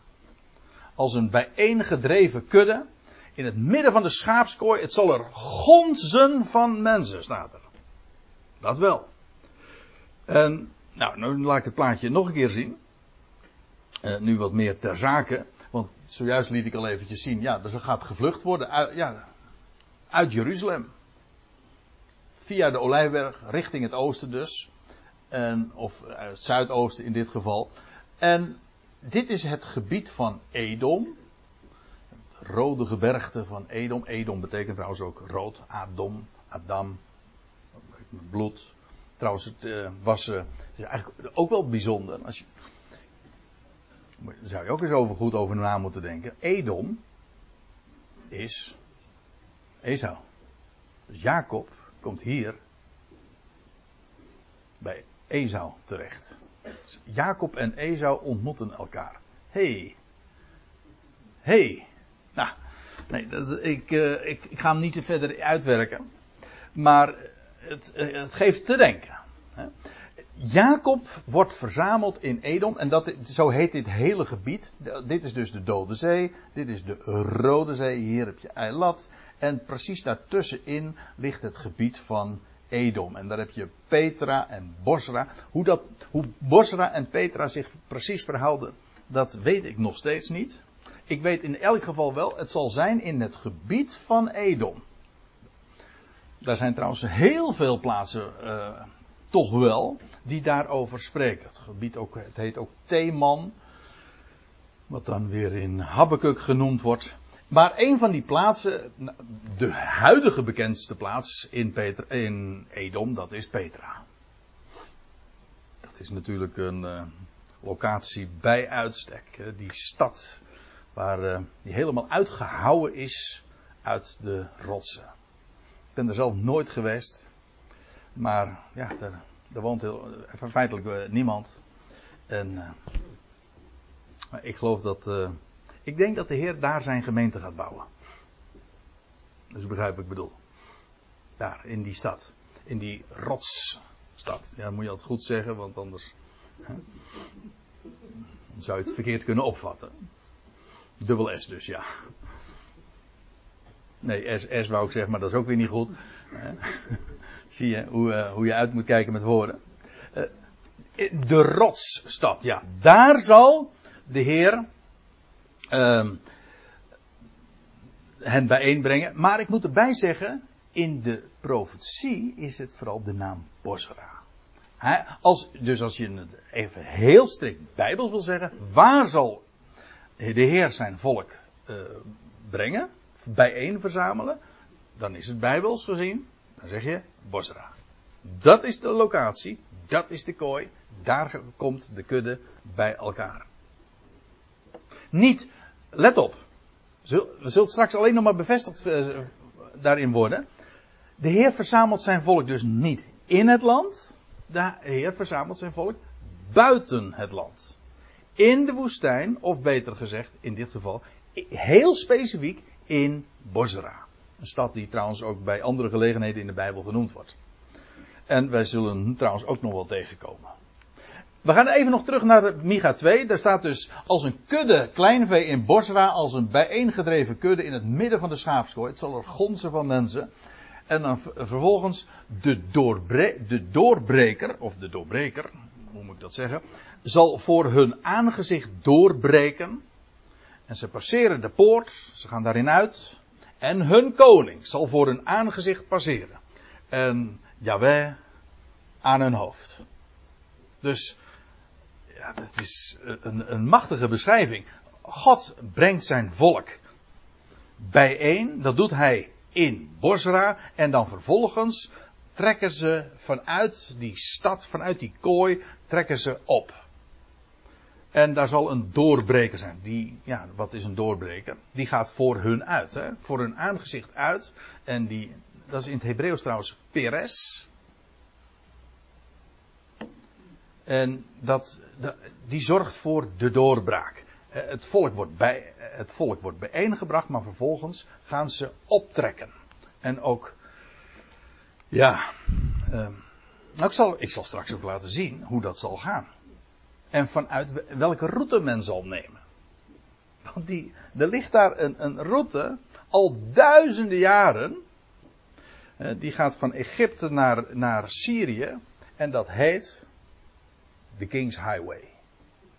Als een bijeengedreven kudde, in het midden van de schaapskooi, het zal er gonzen van mensen, staat er. Dat wel. En, nou, nu laat ik het plaatje nog een keer zien. Uh, nu wat meer ter zake. Want zojuist liet ik al eventjes zien, ja, dus er gaat gevlucht worden uit, ja, uit Jeruzalem. Via de Olijfberg richting het oosten dus. En, of het zuidoosten in dit geval. En dit is het gebied van Edom. Rode gebergte van Edom. Edom betekent trouwens ook rood. Adom, Adam. Bloed. Trouwens, het uh, was uh, eigenlijk ook wel bijzonder. Als je, daar zou je ook eens over goed over na moeten denken. Edom is Esau. Dus Jacob komt hier bij Esau terecht. Dus Jacob en Esau ontmoeten elkaar. Hey. Hey. Nou, nee, dat, ik, uh, ik, ik, ga hem niet verder uitwerken. Maar het, het geeft te denken. Hè. Jacob wordt verzameld in Edom. En dat, zo heet dit hele gebied. Dit is dus de Dode Zee. Dit is de Rode Zee. Hier heb je Eilat. En precies daartussenin ligt het gebied van Edom. En daar heb je Petra en Bosra. Hoe, dat, hoe Bosra en Petra zich precies verhouden, dat weet ik nog steeds niet. Ik weet in elk geval wel, het zal zijn in het gebied van Edom. Daar zijn trouwens heel veel plaatsen, uh, toch wel, die daarover spreken. Het gebied ook, het heet ook Theman, wat dan weer in Habakkuk genoemd wordt. Maar een van die plaatsen, de huidige bekendste plaats in, Petra, in Edom, dat is Petra. Dat is natuurlijk een uh, locatie bij uitstek. Die stad waar, uh, die helemaal uitgehouwen is uit de rotsen. Ik ben er zelf nooit geweest. Maar ja, daar, woont heel, feitelijk uh, niemand. En ik geloof dat ik denk dat de Heer daar zijn gemeente gaat bouwen. Dus begrijp ik bedoel. Daar, in die stad. In die rotsstad. Ja, dat moet je altijd goed zeggen, want anders. Hè, zou je het verkeerd kunnen opvatten. Dubbel S dus, ja. Nee, S, S wou ik zeggen, maar dat is ook weer niet goed. Zie je hoe, uh, hoe je uit moet kijken met woorden. Uh, de rotsstad, ja. Daar zal de Heer uh, hen bijeenbrengen. Maar ik moet erbij zeggen, in de profetie is het vooral de naam Bosra. als, dus als je het even heel strikt bijbels wil zeggen, waar zal de Heer zijn volk uh, brengen, bijeen verzamelen, dan is het bijbels gezien, dan zeg je Bosra. Dat is de locatie, dat is de kooi, daar komt de kudde bij elkaar. Niet let op. We zullen straks alleen nog maar bevestigd uh, daarin worden. De Heer verzamelt zijn volk dus niet in het land. De Heer verzamelt zijn volk buiten het land. In de woestijn, of beter gezegd, in dit geval, heel specifiek in Bosra. Een stad die trouwens ook bij andere gelegenheden in de Bijbel genoemd wordt. En wij zullen trouwens ook nog wel tegenkomen. We gaan even nog terug naar Micha 2. Daar staat dus als een kudde kleinvee in Bosra, als een bijeengedreven kudde in het midden van de schaapskooi. Het zal er gonzen van mensen. En dan vervolgens de, de doorbreker, of de doorbreker, hoe moet ik dat zeggen, zal voor hun aangezicht doorbreken. En ze passeren de poort, ze gaan daarin uit. En hun koning zal voor hun aangezicht passeren. En Yahweh aan hun hoofd. Dus ja, dat is een, een machtige beschrijving. God brengt zijn volk bijeen. Dat doet hij in Bosra. En dan vervolgens trekken ze vanuit die stad, vanuit die kooi, trekken ze op. En daar zal een doorbreker zijn. Die, ja, wat is een doorbreker? Die gaat voor hun uit, hè? voor hun aangezicht uit. En die, dat is in het Hebreeuws trouwens Peres. En dat, die zorgt voor de doorbraak. Eh, het volk, wordt bij, het volk wordt bijeengebracht, maar vervolgens gaan ze optrekken. En ook, ja, uh, nou ik, zal, ik zal straks ook laten zien hoe dat zal gaan. En vanuit welke route men zal nemen. Want die, er ligt daar een, een route, al duizenden jaren. Die gaat van Egypte naar, naar Syrië. En dat heet de King's Highway.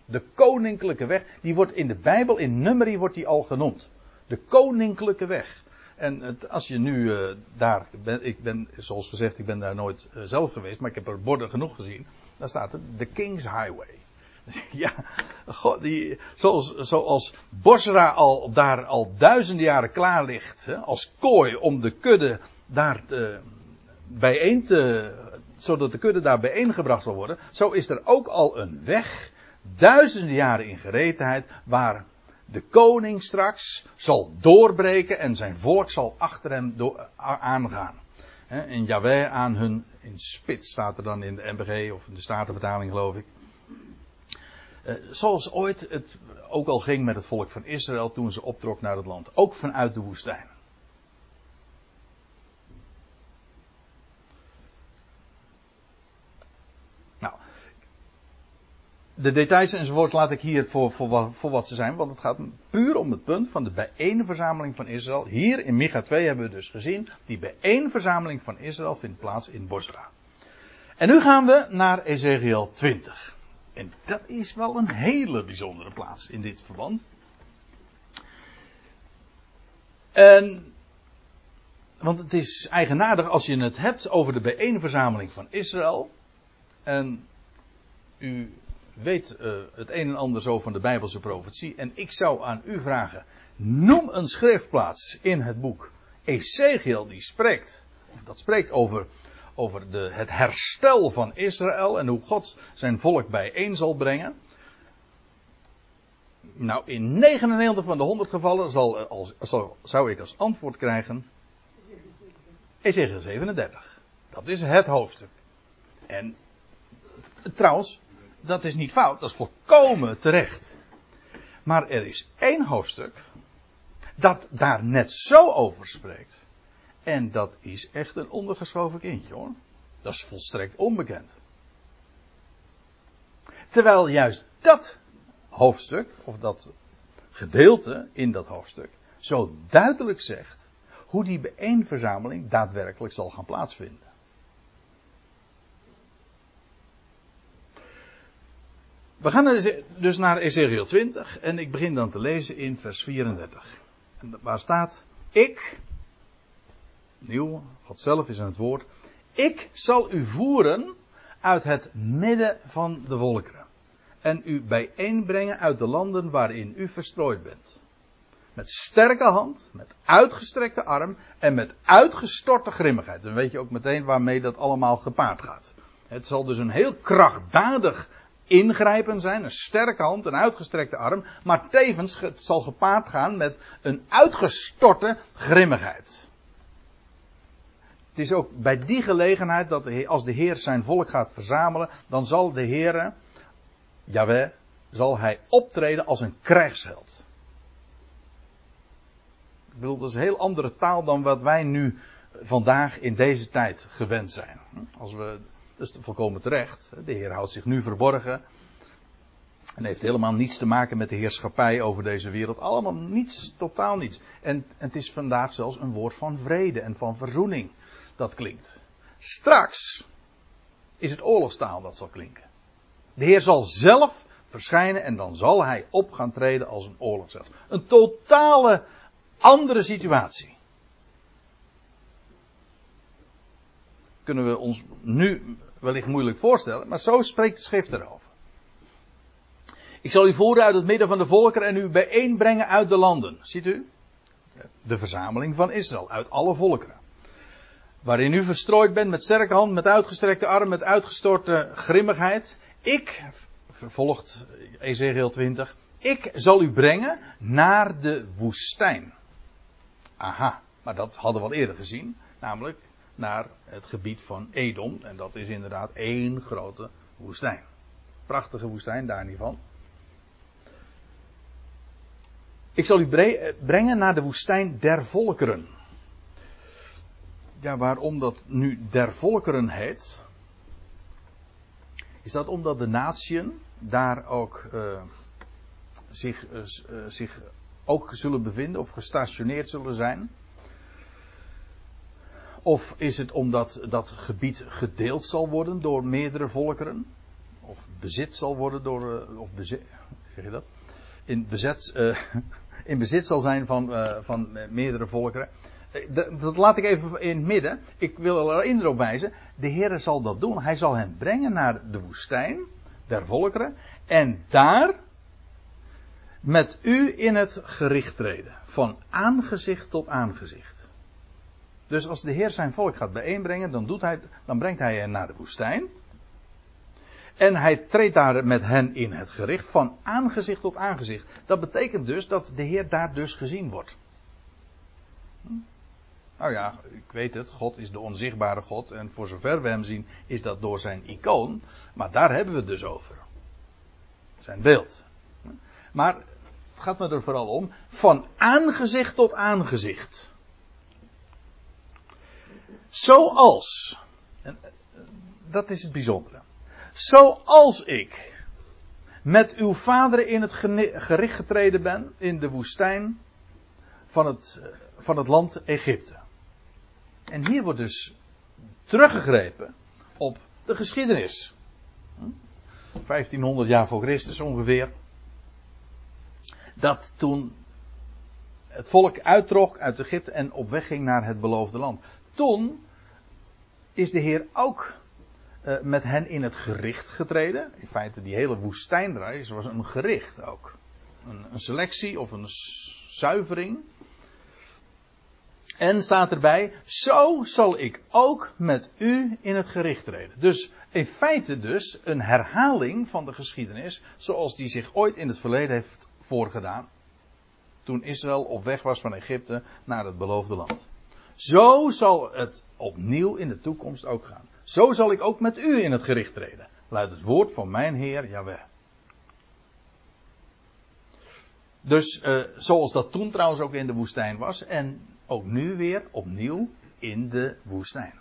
De koninklijke weg, die wordt in de Bijbel, in Numeri wordt die al genoemd. De koninklijke weg. En het, als je nu uh, daar, ben, ik ben, zoals gezegd, ik ben daar nooit uh, zelf geweest, maar ik heb er borden genoeg gezien. Daar staat het, de King's Highway. ja, God, die, zoals, zoals Bosra al, daar al duizenden jaren klaar ligt, hè, als kooi om de kudde daar te, bijeen te zodat de kudde daar bijeengebracht zal worden, zo is er ook al een weg, duizenden jaren in gereedheid, waar de koning straks zal doorbreken en zijn volk zal achter hem aangaan. En Yahweh aan hun, in spits staat er dan in de MBG of in de Statenvertaling geloof ik. Eh, zoals ooit het ook al ging met het volk van Israël toen ze optrok naar het land. Ook vanuit de woestijn. De details enzovoort laat ik hier voor, voor, voor, wat ze zijn, want het gaat puur om het punt van de bijeenverzameling van Israël. Hier in Micha 2 hebben we dus gezien, die bijeenverzameling van Israël vindt plaats in Bosra. En nu gaan we naar Ezekiel 20. En dat is wel een hele bijzondere plaats in dit verband. En, want het is eigenaardig als je het hebt over de bijeenverzameling van Israël. En u weet uh, het een en ander zo van de Bijbelse profetie. En ik zou aan u vragen: noem een schriftplaats in het boek Ezekiel die spreekt, of dat spreekt over, over de, het herstel van Israël en hoe God zijn volk bijeen zal brengen. Nou, in 99 van de 100 gevallen zal, als, zal, zou ik als antwoord krijgen. Ezekiel 37. Dat is het hoofdstuk. En trouwens, dat is niet fout, dat is volkomen terecht. Maar er is één hoofdstuk dat daar net zo over spreekt. En dat is echt een ondergeschoven kindje hoor. Dat is volstrekt onbekend. Terwijl juist dat hoofdstuk, of dat gedeelte in dat hoofdstuk, zo duidelijk zegt hoe die bijeenverzameling daadwerkelijk zal gaan plaatsvinden. We gaan dus naar Ezekiel 20 en ik begin dan te lezen in vers 34. En waar staat, ik, nieuw, God zelf is aan het woord, ik zal u voeren uit het midden van de volkeren en u bijeenbrengen uit de landen waarin u verstrooid bent. Met sterke hand, met uitgestrekte arm en met uitgestorte grimmigheid. Dan weet je ook meteen waarmee dat allemaal gepaard gaat. Het zal dus een heel krachtdadig ingrijpen zijn, een sterke hand, een uitgestrekte arm, maar tevens het zal gepaard gaan met een uitgestorte grimmigheid. Het is ook bij die gelegenheid dat als de Heer zijn volk gaat verzamelen, dan zal de Heer, Jawel, zal hij optreden als een krijgsheld. Ik bedoel, dat is een heel andere taal dan wat wij nu vandaag in deze tijd gewend zijn. Als we dat is volkomen terecht. De Heer houdt zich nu verborgen. En heeft helemaal niets te maken met de heerschappij over deze wereld. Allemaal niets, totaal niets. En, het is vandaag zelfs een woord van vrede en van verzoening dat klinkt. Straks is het oorlogstaal dat zal klinken. De Heer zal zelf verschijnen en dan zal hij op gaan treden als een oorlogsheld. Een totale andere situatie. Kunnen we ons nu wellicht moeilijk voorstellen, maar zo spreekt de schrift erover. Ik zal u voeren uit het midden van de volkeren en u bijeenbrengen uit de landen. Ziet u? De verzameling van Israël, uit alle volkeren. Waarin u verstrooid bent met sterke hand, met uitgestrekte arm, met uitgestorte grimmigheid. Ik, vervolgt Ezekiel 20, ik zal u brengen naar de woestijn. Aha, maar dat hadden we al eerder gezien. Namelijk naar het gebied van Edom. En dat is inderdaad één grote woestijn. Prachtige woestijn, daar niet van. Ik zal u brengen naar de woestijn der volkeren. Ja, waarom dat nu der volkeren heet. Is dat omdat de natieën daar ook uh, zich, uh, zich ook zullen bevinden of gestationeerd zullen zijn? Of is het omdat dat gebied gedeeld zal worden door meerdere volkeren? Of bezit zal worden door. Uh, of bezit. Zeg je dat? In, bezet, uh, in bezit zal zijn van, uh, van meerdere volkeren. Dat, dat, laat ik even in het midden. Ik wil er erop wijzen. De Heer zal dat doen. Hij zal hen brengen naar de woestijn der volkeren. En daar met u in het gericht treden. Van aangezicht tot aangezicht. Dus als de Heer zijn volk gaat bijeenbrengen, dan, doet hij, dan brengt hij hen naar de woestijn. En hij treedt daar met hen in het gericht van aangezicht tot aangezicht. Dat betekent dus dat de Heer daar dus gezien wordt. Hm? Nou ja, ik weet het, God is de onzichtbare God en voor zover we hem zien is dat door zijn icoon. Maar daar hebben we het dus over. Zijn beeld. Maar het gaat me er vooral om, van aangezicht tot aangezicht. Zoals, en dat is het bijzondere. Zoals ik met uw vader in het gericht getreden ben in de woestijn van het, van het land Egypte. En hier wordt dus teruggegrepen op de geschiedenis. 1500 jaar voor Christus ongeveer. Dat toen het volk uittrok uit Egypte en op weg ging naar het beloofde land. Toen is de Heer ook uh, met hen in het gericht getreden. In feite, die hele woestijnreis was een gericht ook. Een, een selectie of een zuivering. En staat erbij, zo zal ik ook met u in het gericht treden. Dus in feite dus een herhaling van de geschiedenis zoals die zich ooit in het verleden heeft voorgedaan. Toen Israël op weg was van Egypte naar het beloofde land. Zo zal het opnieuw in de toekomst ook gaan. Zo zal ik ook met u in het gericht treden. Luidt het woord van mijn Heer Jaweh. Dus uh, zoals dat toen trouwens ook in de woestijn was. En ook nu weer opnieuw in de woestijn.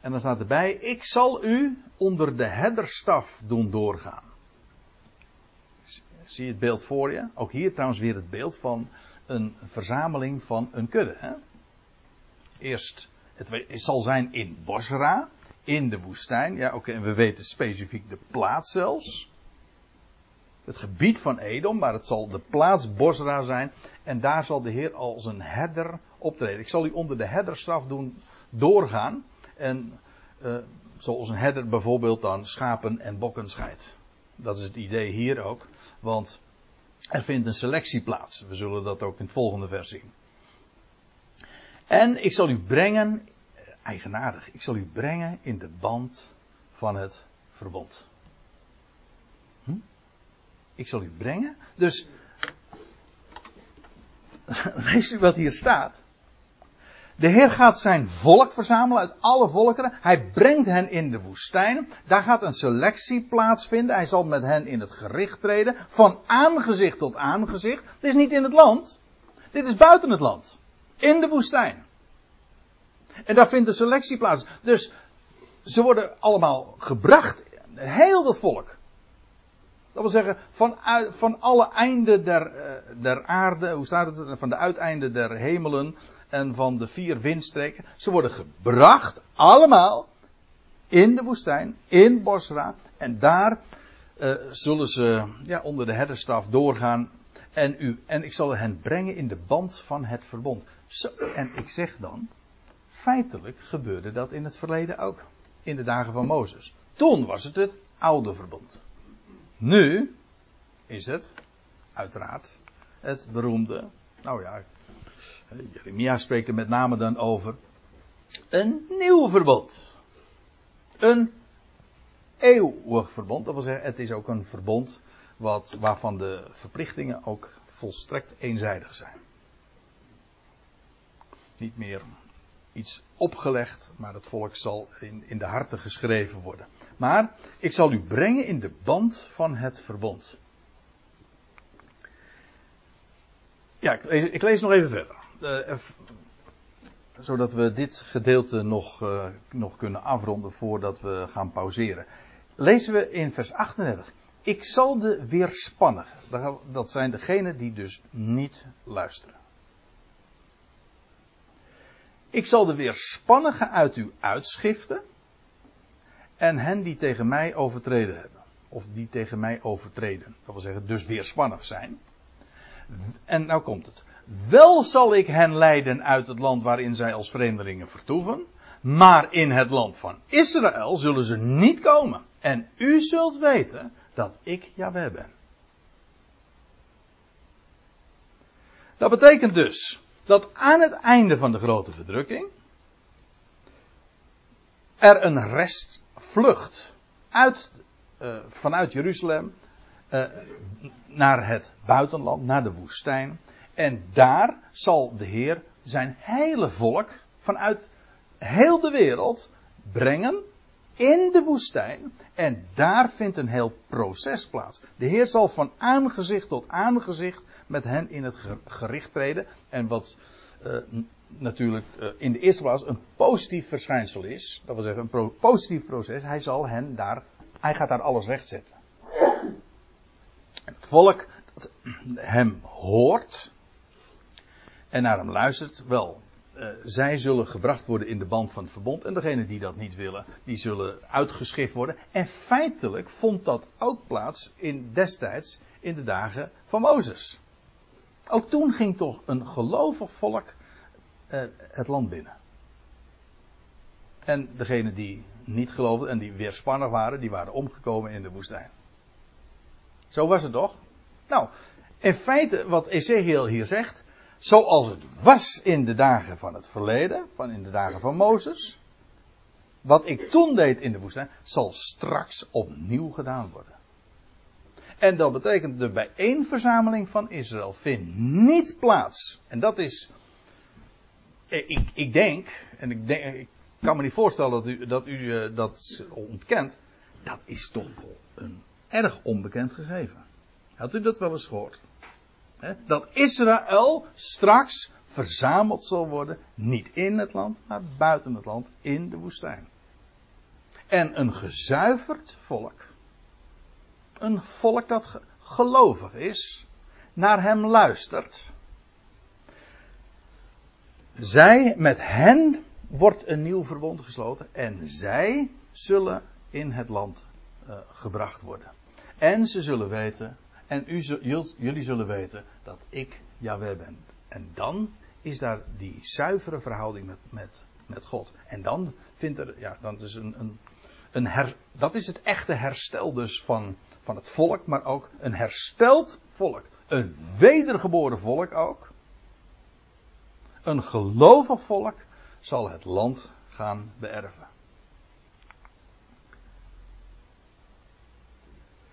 En dan staat erbij: Ik zal u onder de herderstaf doen doorgaan. Zie je het beeld voor je? Ook hier trouwens weer het beeld van een verzameling van een kudde. Hè? Eerst, het zal zijn in Bosra, in de woestijn. Ja, oké, en we weten specifiek de plaats zelfs. Het gebied van Edom, maar het zal de plaats Bosra zijn. En daar zal de Heer als een herder optreden. Ik zal u onder de herderstraf doen doorgaan. En uh, zoals een herder bijvoorbeeld dan schapen en bokken scheidt. Dat is het idee hier ook. Want er vindt een selectie plaats. We zullen dat ook in het volgende vers zien. En ik zal u brengen, eigenaardig, ik zal u brengen in de band van het verbond. Hm? Ik zal u brengen. Dus, lees u wat hier staat. De Heer gaat zijn volk verzamelen uit alle volkeren. Hij brengt hen in de woestijn. Daar gaat een selectie plaatsvinden. Hij zal met hen in het gericht treden. Van aangezicht tot aangezicht. Dit is niet in het land. Dit is buiten het land. In de woestijn. En daar vindt een selectie plaats. Dus ze worden allemaal gebracht. Heel dat volk. Dat wil zeggen, van, van alle einden der, eh, der aarde, hoe staat het? Van de uiteinden der hemelen en van de vier windstreken. Ze worden gebracht, allemaal, in de woestijn, in Bosra. En daar uh, zullen ze ja, onder de herderstaf doorgaan. En, u, en ik zal hen brengen in de band van het verbond. Zo, en ik zeg dan, feitelijk gebeurde dat in het verleden ook. In de dagen van Mozes. Toen was het het oude verbond. Nu is het, uiteraard, het beroemde, nou ja, Jeremia spreekt er met name dan over een nieuw verbond. Een eeuwig verbond. Dat wil zeggen, het is ook een verbond wat, waarvan de verplichtingen ook volstrekt eenzijdig zijn. Niet meer iets opgelegd, maar het volk zal in, in de harten geschreven worden. Maar ik zal u brengen in de band van het verbond. Ja, ik lees, nog even verder. Uh, zodat we dit gedeelte nog, uh, nog kunnen afronden voordat we gaan pauzeren. Lezen we in vers 38. Ik zal de weerspannigen, dat zijn degenen die dus niet luisteren. Ik zal de weerspannigen uit u uitschiften en hen die tegen mij overtreden hebben. Of die tegen mij overtreden. Dat wil zeggen, dus weerspannig zijn. En nou komt het. Wel zal ik hen leiden uit het land waarin zij als vreemdelingen vertoeven. Maar in het land van Israël zullen ze niet komen. En u zult weten dat ik Jaweh ben. Dat betekent dus dat aan het einde van de grote verdrukking er een rest vlucht uit, uh, vanuit Jeruzalem uh, naar het buitenland, naar de woestijn. En daar zal de Heer zijn hele volk vanuit heel de wereld brengen in de woestijn. En daar vindt een heel proces plaats. De Heer zal van aangezicht tot aangezicht met hen in het gericht treden. En wat uh, natuurlijk uh, in de eerste plaats een positief verschijnsel is. Dat wil zeggen een positief proces. Hij zal hen daar, hij gaat daar alles rechtzetten. Het volk dat hem hoort en naar hem luistert, wel, uh, zij zullen gebracht worden in de band van het verbond. En degenen die dat niet willen, die zullen uitgeschift worden. En feitelijk vond dat ook plaats in destijds in de dagen van Mozes. Ook toen ging toch een gelovig volk uh, het land binnen. En degenen die niet geloofden en die weerspannig waren, die waren omgekomen in de woestijn. Zo was het toch? Nou, in feite wat Ezekiel hier zegt, zoals het was in de dagen van het verleden, van in de dagen van Mozes, wat ik toen deed in de woestijn, zal straks opnieuw gedaan worden. En dat betekent de bijeenverzameling van Israël vindt niet plaats. En dat is, ik, ik denk, en ik, denk, ik kan me niet voorstellen dat u dat, u, uh, dat ontkent, dat is toch een erg onbekend gegeven. Had u dat wel eens gehoord? Dat Israël straks verzameld zal worden, niet in het land, maar buiten het land, in de woestijn. En een gezuiverd volk, een volk dat gelovig is, naar hem luistert. Zij, met hen wordt een nieuw verbond gesloten en zij zullen in het land uh, gebracht worden. En ze zullen weten, en u, jullie zullen weten dat ik Yahweh ben. En dan is daar die zuivere verhouding met, met, met God. En dan vindt er, ja, dan is een, een, een her, dat is het echte herstel dus van, van het volk, maar ook een hersteld volk. Een wedergeboren volk ook. Een gelovig volk zal het land gaan beërven.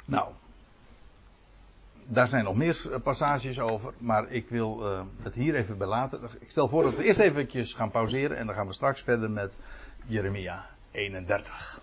Nou, daar zijn nog meer passages over, maar ik wil uh, het hier even belaten. Ik stel voor dat we eerst eventjes gaan pauzeren en dan gaan we straks verder met Jeremia 31.